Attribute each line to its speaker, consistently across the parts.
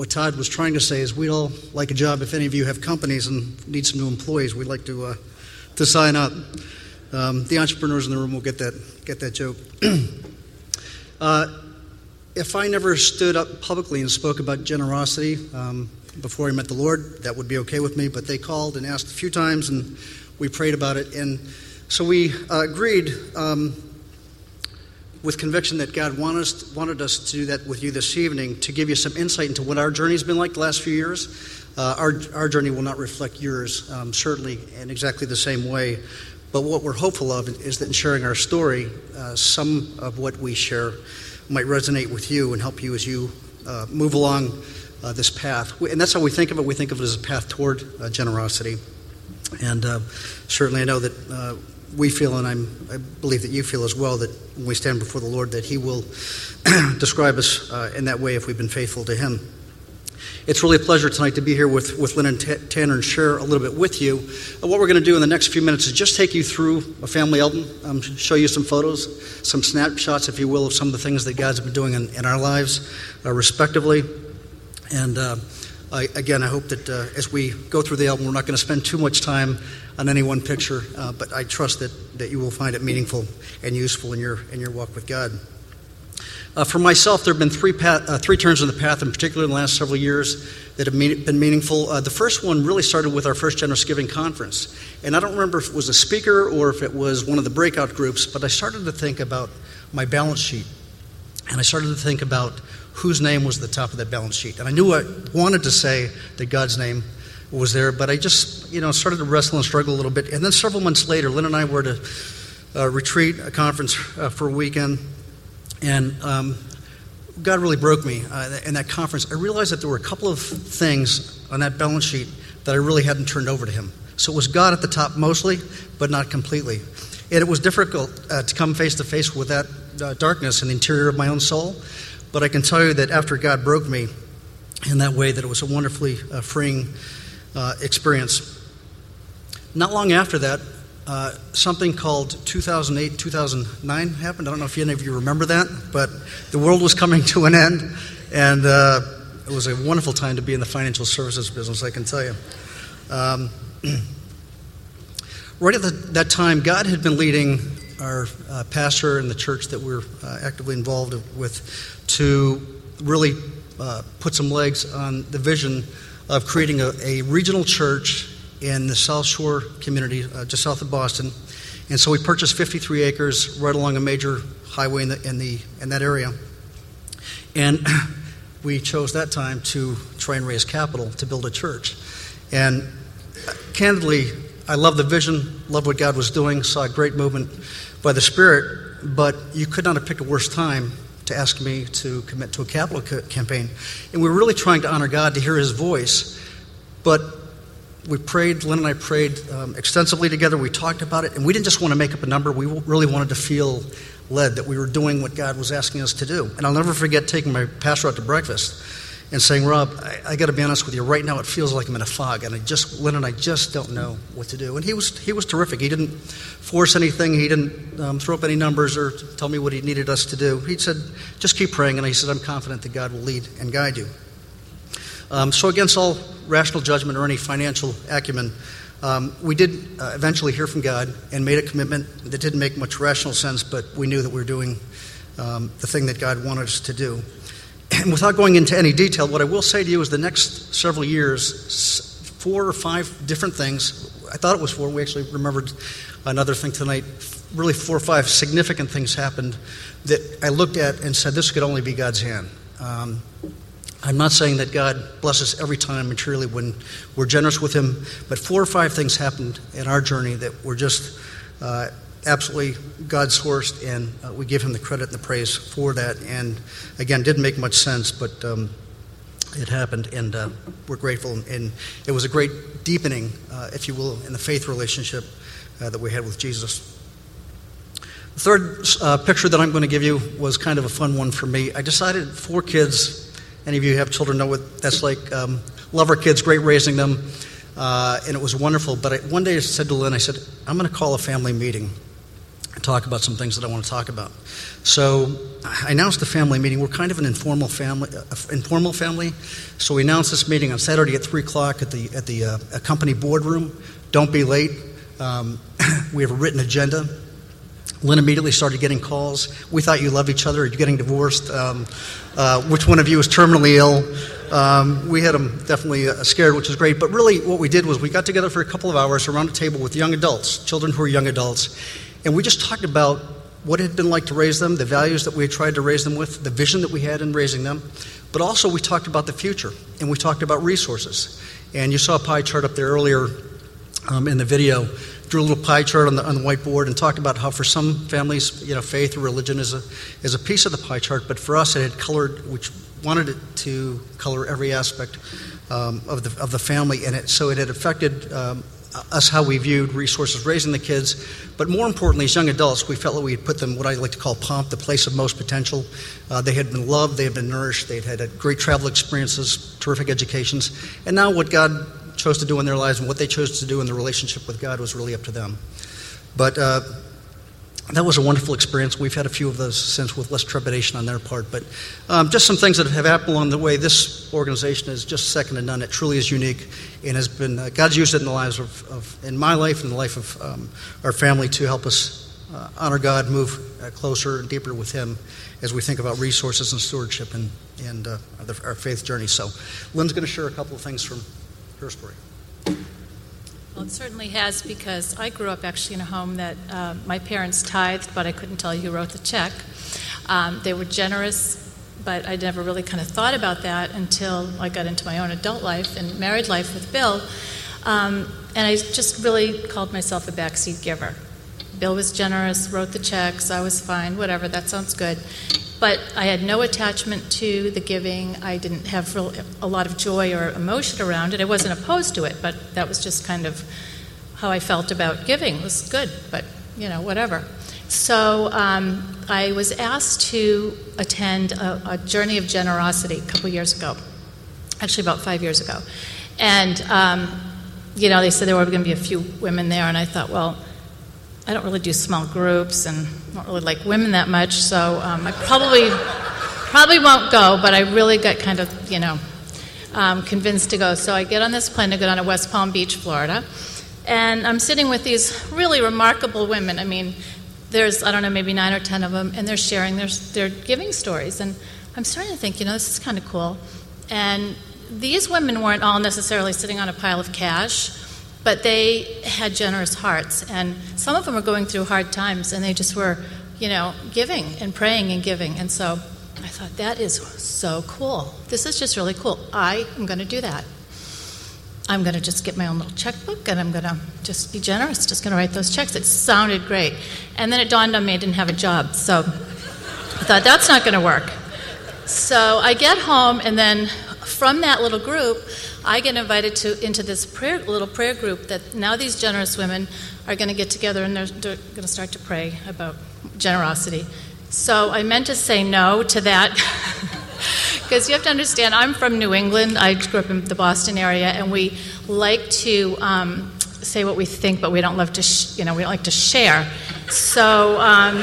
Speaker 1: what Todd was trying to say is we'd all like a job. If any of you have companies and need some new employees, we'd like to, uh, to sign up. Um, the entrepreneurs in the room will get that, get that joke. uh, if I never stood up publicly and spoke about generosity um, before I met the Lord, that would be okay with me. But they called and asked a few times, and we prayed about it. And so we uh, agreed um, with conviction that God wanted us, wanted us to do that with you this evening to give you some insight into what our journey's been like the last few years. Uh, our, our journey will not reflect yours, um, certainly in exactly the same way. But what we're hopeful of is that in sharing our story, uh, some of what we share might resonate with you and help you as you uh, move along uh, this path. And that's how we think of it. We think of it as a path toward uh, generosity. And uh, certainly, I know that we feel, and I'm, i believe that you feel as well, that when we stand before the Lord, that He will describe us uh, in that way if we've been faithful to Him. It's really a pleasure tonight to be here with, with Lynn and T- Tanner and share a little bit with you. Uh, what we're going to do in the next few minutes is just take you through a family album, um, show you some photos, some snapshots, if you will, of some of the things that God's been doing in, in our lives, uh, respectively. And uh, I, again, I hope that uh, as we go through the album, we're not going to spend too much time on any one picture, uh, but I trust that, that you will find it meaningful and useful in your, in your walk with God. Uh, for myself, there have been three, path, uh, three turns in the path, in particular in the last several years, that have been meaningful. Uh, the first one really started with our first Generous Giving conference. And I don't remember if it was a speaker or if it was one of the breakout groups, but I started to think about my balance sheet. And I started to think about whose name was the top of that balance sheet. And I knew I wanted to say that God's name was there, but I just, you know, started to wrestle and struggle a little bit. And then several months later, Lynn and I were a, a retreat, a conference uh, for a weekend, and um, God really broke me uh, in that conference. I realized that there were a couple of things on that balance sheet that I really hadn't turned over to Him. So it was God at the top mostly, but not completely. And it was difficult uh, to come face to face with that uh, darkness in the interior of my own soul. But I can tell you that after God broke me in that way, that it was a wonderfully uh, freeing uh, experience. Not long after that, uh, something called 2008 2009 happened. I don't know if any of you remember that, but the world was coming to an end, and uh, it was a wonderful time to be in the financial services business, I can tell you. Um, right at the, that time, God had been leading our uh, pastor and the church that we're uh, actively involved with to really uh, put some legs on the vision of creating a, a regional church in the South Shore community, uh, just south of Boston. And so we purchased 53 acres right along a major highway in, the, in, the, in that area. And we chose that time to try and raise capital to build a church. And uh, candidly, I love the vision, love what God was doing, saw a great movement by the Spirit, but you could not have picked a worse time to ask me to commit to a capital campaign. And we were really trying to honor God, to hear His voice. But we prayed, Lynn and I prayed um, extensively together. We talked about it, and we didn't just want to make up a number. We really wanted to feel led that we were doing what God was asking us to do. And I'll never forget taking my pastor out to breakfast and saying, Rob, I, I got to be honest with you. Right now, it feels like I'm in a fog, and I just, Lynn and I just don't know what to do. And he was, he was terrific. He didn't force anything. He didn't um, throw up any numbers or tell me what he needed us to do. He said, just keep praying. And he said, I'm confident that God will lead and guide you. Um, so, against all rational judgment or any financial acumen, um, we did uh, eventually hear from God and made a commitment that didn't make much rational sense, but we knew that we were doing um, the thing that God wanted us to do. And without going into any detail, what I will say to you is the next several years, four or five different things, I thought it was four, we actually remembered another thing tonight, really four or five significant things happened that I looked at and said, this could only be God's hand. Um, I'm not saying that God blesses every time materially when we're generous with Him, but four or five things happened in our journey that were just uh, absolutely God sourced, and uh, we give him the credit and the praise for that. And again, didn't make much sense, but um, it happened, and uh, we're grateful. And it was a great deepening, uh, if you will, in the faith relationship uh, that we had with Jesus. The third uh, picture that I'm going to give you was kind of a fun one for me. I decided four kids. Any of you have children know what that's like. Um, love our kids, great raising them. Uh, and it was wonderful. But I, one day I said to Lynn, I said, I'm going to call a family meeting. Talk about some things that I want to talk about. So I announced the family meeting. We're kind of an informal family, uh, informal family. So we announced this meeting on Saturday at three o'clock at the at the uh, company boardroom. Don't be late. Um, we have a written agenda. Lynn immediately started getting calls. We thought you love each other. Are you getting divorced? Um, uh, which one of you is terminally ill? Um, we had them definitely uh, scared, which is great. But really, what we did was we got together for a couple of hours around a table with young adults, children who are young adults, and we just talked about what it had been like to raise them, the values that we had tried to raise them with, the vision that we had in raising them. But also, we talked about the future, and we talked about resources. And you saw a pie chart up there earlier um, in the video drew a little pie chart on the, on the whiteboard and talked about how for some families, you know, faith or religion is a, is a piece of the pie chart, but for us it had colored, which wanted it to color every aspect um, of, the, of the family in it. So it had affected um, us how we viewed resources raising the kids. But more importantly, as young adults, we felt that we had put them what I like to call POMP, the place of most potential. Uh, they had been loved, they had been nourished, they'd had great travel experiences, terrific educations. And now what God chose to do in their lives and what they chose to do in the relationship with God was really up to them. But uh, that was a wonderful experience. We've had a few of those since with less trepidation on their part. But um, just some things that have happened along the way. This organization is just second to none. It truly is unique and has been, uh, God's used it in the lives of, of, in my life and the life of um, our family to help us uh, honor God, move uh, closer and deeper with Him as we think about resources and stewardship and, and uh, our faith journey. So, Lynn's going to share a couple of things from her story.
Speaker 2: Well, it certainly has because I grew up actually in a home that uh, my parents tithed, but I couldn't tell you who wrote the check. Um, they were generous, but I never really kind of thought about that until I got into my own adult life and married life with Bill. Um, and I just really called myself a backseat giver. Bill was generous, wrote the checks, I was fine, whatever, that sounds good. But I had no attachment to the giving. I didn't have a lot of joy or emotion around it. I wasn't opposed to it, but that was just kind of how I felt about giving. It was good, but you know, whatever. So um, I was asked to attend a, a, journey of generosity a couple years ago, actually about five years ago, and um, you know they said there were going to be a few women there, and I thought, well, I don't really do small groups and don't really like women that much, so um, I probably probably won't go. But I really got kind of you know um, convinced to go. So I get on this plane to go down to West Palm Beach, Florida, and I'm sitting with these really remarkable women. I mean, there's I don't know maybe nine or ten of them, and they're sharing their their giving stories, and I'm starting to think, you know, this is kind of cool. And these women weren't all necessarily sitting on a pile of cash but they had generous hearts, and some of them were going through hard times, and they just were, you know, giving and praying and giving. And so I thought, that is so cool. This is just really cool. I am going to do that. I'm going to just get my own little checkbook and I'm going to just be generous, just going to write those checks. It sounded great. And then it dawned on me I didn't have a job. So I thought, that's not going to work. So I get home, and then from that little group, I get invited to into this prayer, little prayer group that now these generous women are going to get together and they're, they're going to start to pray about generosity. So I meant to say no to that because you have to understand I'm from New England. I grew up in the Boston area, and we like to um, say what we think, but we don't love to, sh- you know, we don't like to share. So um,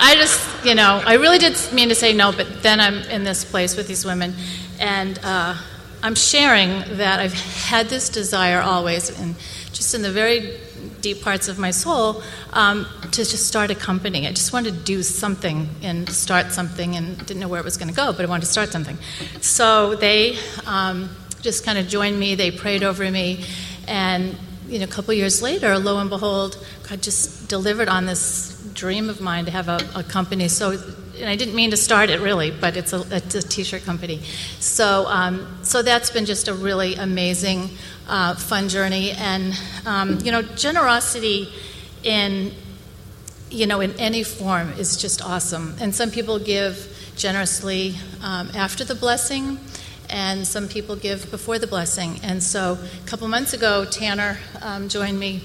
Speaker 2: I just, you know, I really did mean to say no, but then I'm in this place with these women, and. Uh, I'm sharing that I've had this desire always, and just in the very deep parts of my soul, um, to just start a company. I just wanted to do something and start something, and didn't know where it was going to go, but I wanted to start something. So they um, just kind of joined me. They prayed over me, and you know, a couple years later, lo and behold, God just delivered on this dream of mine to have a, a company. So and I didn't mean to start it really, but it's a, it's a t-shirt company. So, um, so that's been just a really amazing, uh, fun journey. And, um, you know, generosity in, you know, in any form is just awesome. And some people give generously um, after the blessing, and some people give before the blessing. And so a couple months ago, Tanner um, joined me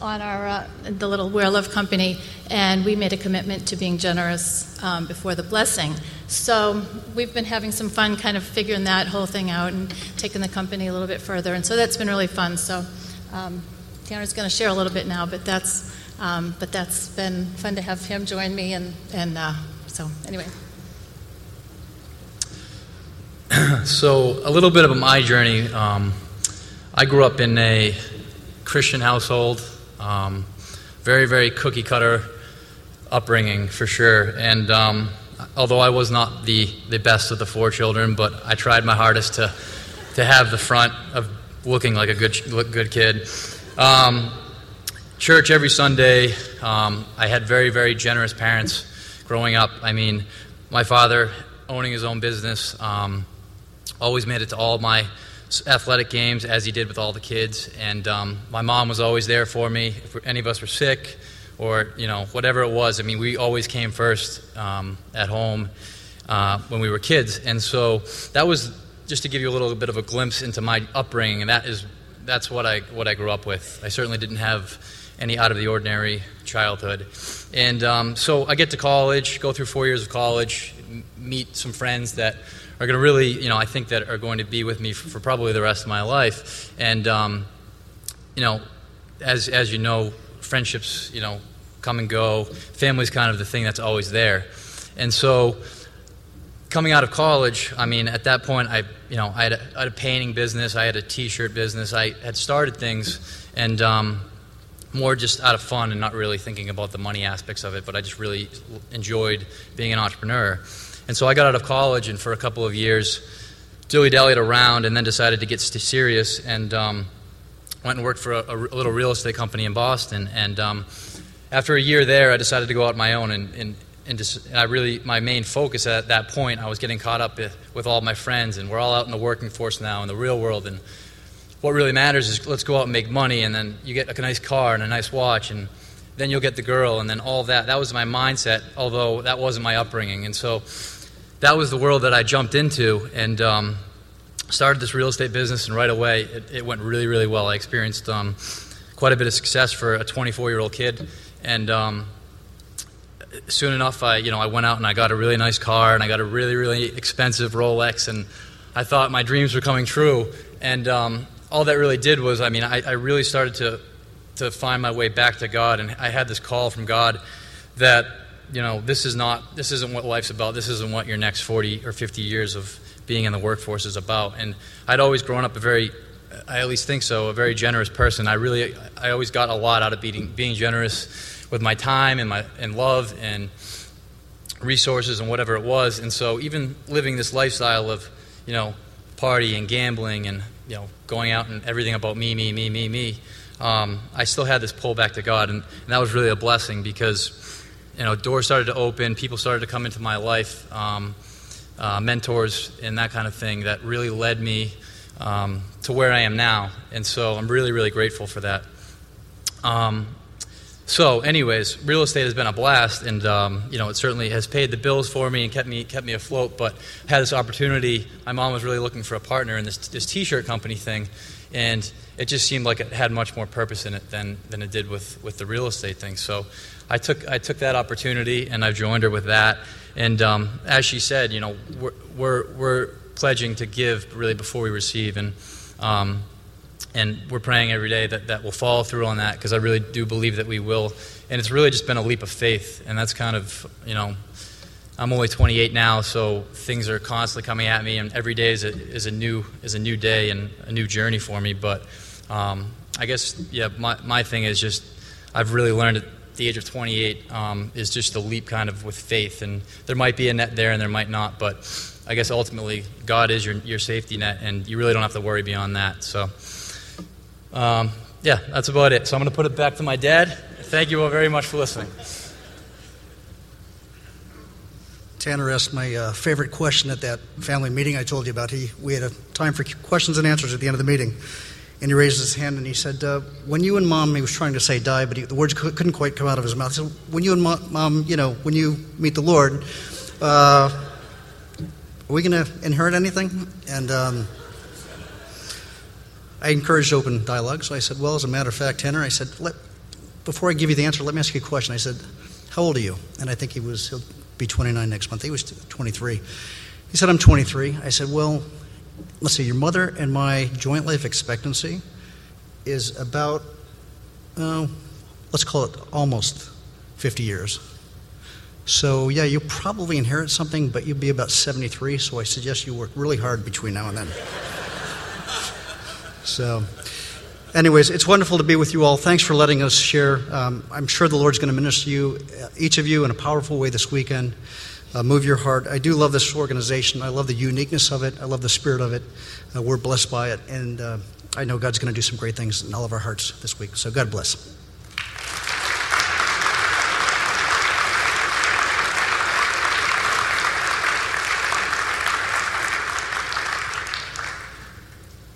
Speaker 2: on our uh, the little Where Love company, and we made a commitment to being generous um, before the blessing. So we've been having some fun, kind of figuring that whole thing out and taking the company a little bit further, and so that's been really fun. So um, Tanner's going to share a little bit now, but that's Um, but that's been fun to have him join me, and, and uh, so anyway.
Speaker 3: So, a little bit of my journey. Um, I grew up in a Christian household, um, very, very cookie cutter upbringing for sure. And um, although I was not the, the best of the four children, but I tried my hardest to, to have the front of looking like a good, good kid. Um, church every Sunday. Um, I had very, very generous parents growing up. I mean, my father owning his own business. Um, always made it to all my athletic games as he did with all the kids. And um, my mom was always there for me. If any of us were sick or, you know, whatever it was, I mean, we always came first um, at home uh, when we were kids. And so that was just to give you a little bit of a glimpse into my upbringing. And that is, that's what I, what I grew up with. I certainly didn't have any out of the ordinary childhood. And um, so I get to college, go through four years of college, meet some friends that are going to really, you know, I think that are going to be with me for, for probably the rest of my life. And, um, you know, as, as you know, friendships, you know, come and go. Family's kind of the thing that's always there. And so, coming out of college, I mean, at that point, I, you know, I had a, I had a painting business, I had a T-shirt business, I had started things, and um, more just out of fun and not really thinking about the money aspects of it. But I just really enjoyed being an entrepreneur. And so I got out of college and for a couple of years dilly dallied around and then decided to get serious and um, went and worked for a, a, little real estate company in Boston. And um, after a year there, I decided to go out on my own. And, and, and, just, and I really, my main focus at that point, I was getting caught up with all my friends, and we're all out in the working force now in the real world. And what really matters is let's go out and make money, and then you get a nice car and a nice watch, and then you'll get the girl, and then all that. That was my mindset, although that wasn't my upbringing. And so that was the world that I jumped into and um, started this real estate business. And right away, it, it went really, really well. I experienced um, quite a bit of success for a 24 year old kid. And um, soon enough, I, you know, I went out and I got a really nice car and I got a really, really expensive Rolex. And I thought my dreams were coming true. And um, all that really did was, I mean, I, I really started to, to find my way back to God. And I had this call from God that you know, this is not, this isn't what life's about. This isn't what your next 40 or 50 years of being in the workforce is about. And I'd always grown up a very, I at least think so, a very generous person. I really, I always got a lot out of being, being generous with my time and my, and love and resources and whatever it was. And so even living this lifestyle of, you know, party and gambling and, you know, going out and everything about me, me, me, me, me, um, I still had this pull back to God. And, and that was really a blessing because you know, doors started to open, people started to come into my life, um, uh, mentors and that kind of thing that really led me um, to where I am now. And so I'm really, really grateful for that. Um, so, anyways, real estate has been a blast, and um, you know it certainly has paid the bills for me and kept me kept me afloat. But had this opportunity. My mom was really looking for a partner in this this T-shirt company thing, and it just seemed like it had much more purpose in it than than it did with with the real estate thing. So I took, I took that opportunity and I joined her with that. And um, as she said, you know, we're, we're, we're, pledging to give really before we receive. And, um, and we're praying every day that, that we'll follow through on that because I really do believe that we will. And it's really just been a leap of faith. And that's kind of, you know, I'm only 28 now, so things are constantly coming at me, and every day is a, is a, new, is a new day and a new journey for me. But um, I guess, yeah, my, my thing is just I've really learned at the age of 28 um, is just a leap kind of with faith. And there might be a net there and there might not, but I guess ultimately God is your, your safety net and you really don't have to worry beyond that. So, um, yeah, that's about it. So I'm going to put it back to my dad. Thank you all very much for listening.
Speaker 1: Tanner asked my uh, favorite question at that family meeting I told you about. He, we had a time for questions and answers at the end of the meeting. And he raised his hand and he said, uh, When you and mom, he was trying to say die, but he, the words couldn't quite come out of his mouth. He said, When you and mom, you know, when you meet the Lord, uh, are we going to inherit anything? And um, I encouraged open dialogue. So I said, Well, as a matter of fact, Tanner, I said, Before I give you the answer, let me ask you a question. I said, How old are you? And I think he was, be 29 next month. He was 23. He said, I'm 23. I said, Well, let's see, your mother and my joint life expectancy is about uh, let's call it almost 50 years. So, yeah, you'll probably inherit something, but you'll be about 73, so I suggest you work really hard between now and then. so, anyways, it's wonderful to be with you all. Thanks for letting us share. Um, I'm sure the Lord's going to minister you, uh, each of you, in a powerful way this weekend. Uh, move your heart. I do love this organization. I love the uniqueness of it. I love the spirit of it. Uh, we're blessed by it. And uh, I know God's going to do some great things in all of our hearts this week. So, God bless.